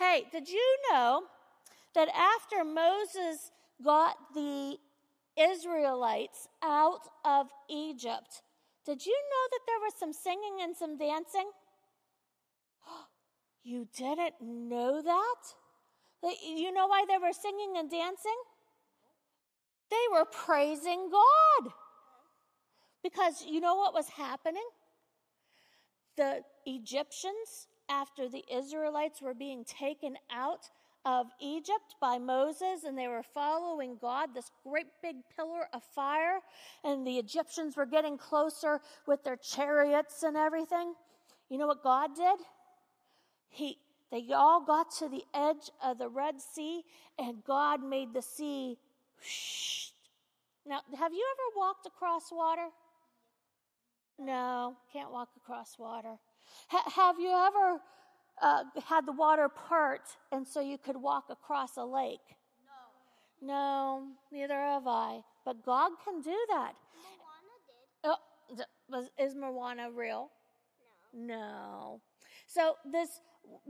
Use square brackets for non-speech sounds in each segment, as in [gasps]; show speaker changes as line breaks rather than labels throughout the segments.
Hey, did you know that after Moses got the Israelites out of Egypt, did you know that there was some singing and some dancing? [gasps] You didn't know that? You know why they were singing and dancing? They were praising God. Because you know what was happening? The Egyptians, after the Israelites were being taken out of Egypt by Moses and they were following God, this great big pillar of fire, and the Egyptians were getting closer with their chariots and everything. You know what God did? He, they all got to the edge of the Red Sea, and God made the sea. Whoosh. Now, have you ever walked across water? No, can't walk across water. Have you ever uh, had the water part and so you could walk across a lake? No. No, neither have I. But God can do that.
Moana did.
Oh, was, is Moana real?
No.
No. So this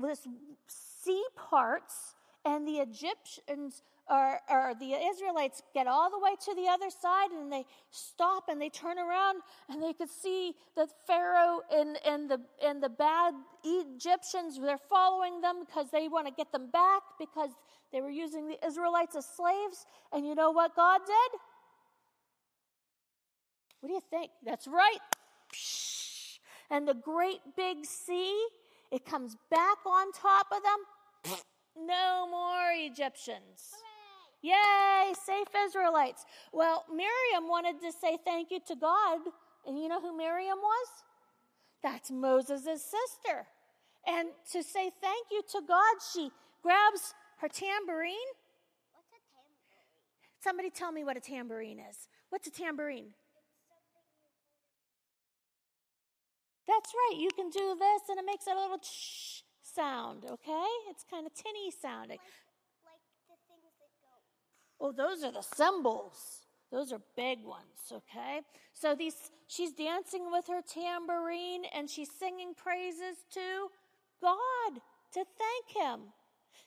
this sea parts and the Egyptians or, or the Israelites get all the way to the other side and they stop and they turn around and they could see that Pharaoh and, and, the, and the bad Egyptians, they're following them because they want to get them back because they were using the Israelites as slaves. And you know what God did? What do you think? That's right. And the great big sea, it comes back on top of them. No more Egyptians. Yay, safe Israelites. Well, Miriam wanted to say thank you to God. And you know who Miriam was? That's Moses' sister. And to say thank you to God, she grabs her tambourine.
What's a tambourine?
Somebody tell me what a tambourine is. What's a tambourine? That's right. You can do this and it makes a little shh sound, okay? It's kind of tinny sounding. Oh, those are the cymbals. Those are big ones, okay? So these she's dancing with her tambourine and she's singing praises to God to thank him.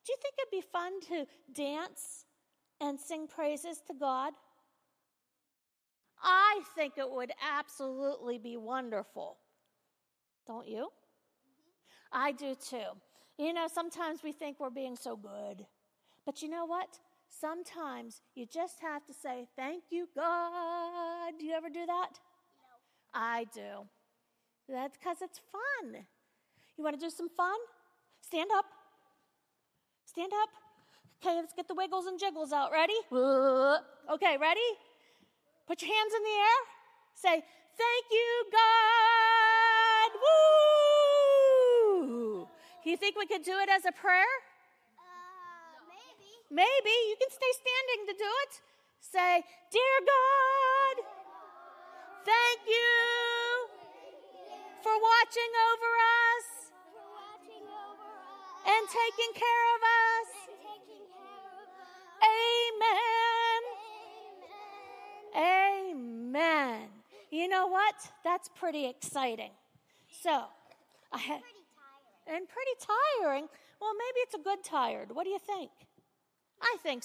Do you think it'd be fun to dance and sing praises to God? I think it would absolutely be wonderful. Don't you? I do too. You know, sometimes we think we're being so good. But you know what? Sometimes you just have to say, Thank you, God. Do you ever do that?
No.
I do. That's because it's fun. You want to do some fun? Stand up. Stand up. Okay, let's get the wiggles and jiggles out. Ready? Okay, ready? Put your hands in the air. Say, Thank you, God. Woo! You think we could do it as a prayer?
Maybe.
You can stay standing to do it. Say, Dear God, thank you for watching over us
For watching over us.
and taking care of us.
and taking care of us. Amen.
Amen. You know what? That's pretty exciting. So, I ha-
Pretty tired.
and pretty tiring. Well, maybe it's a good tired. What do you think? I think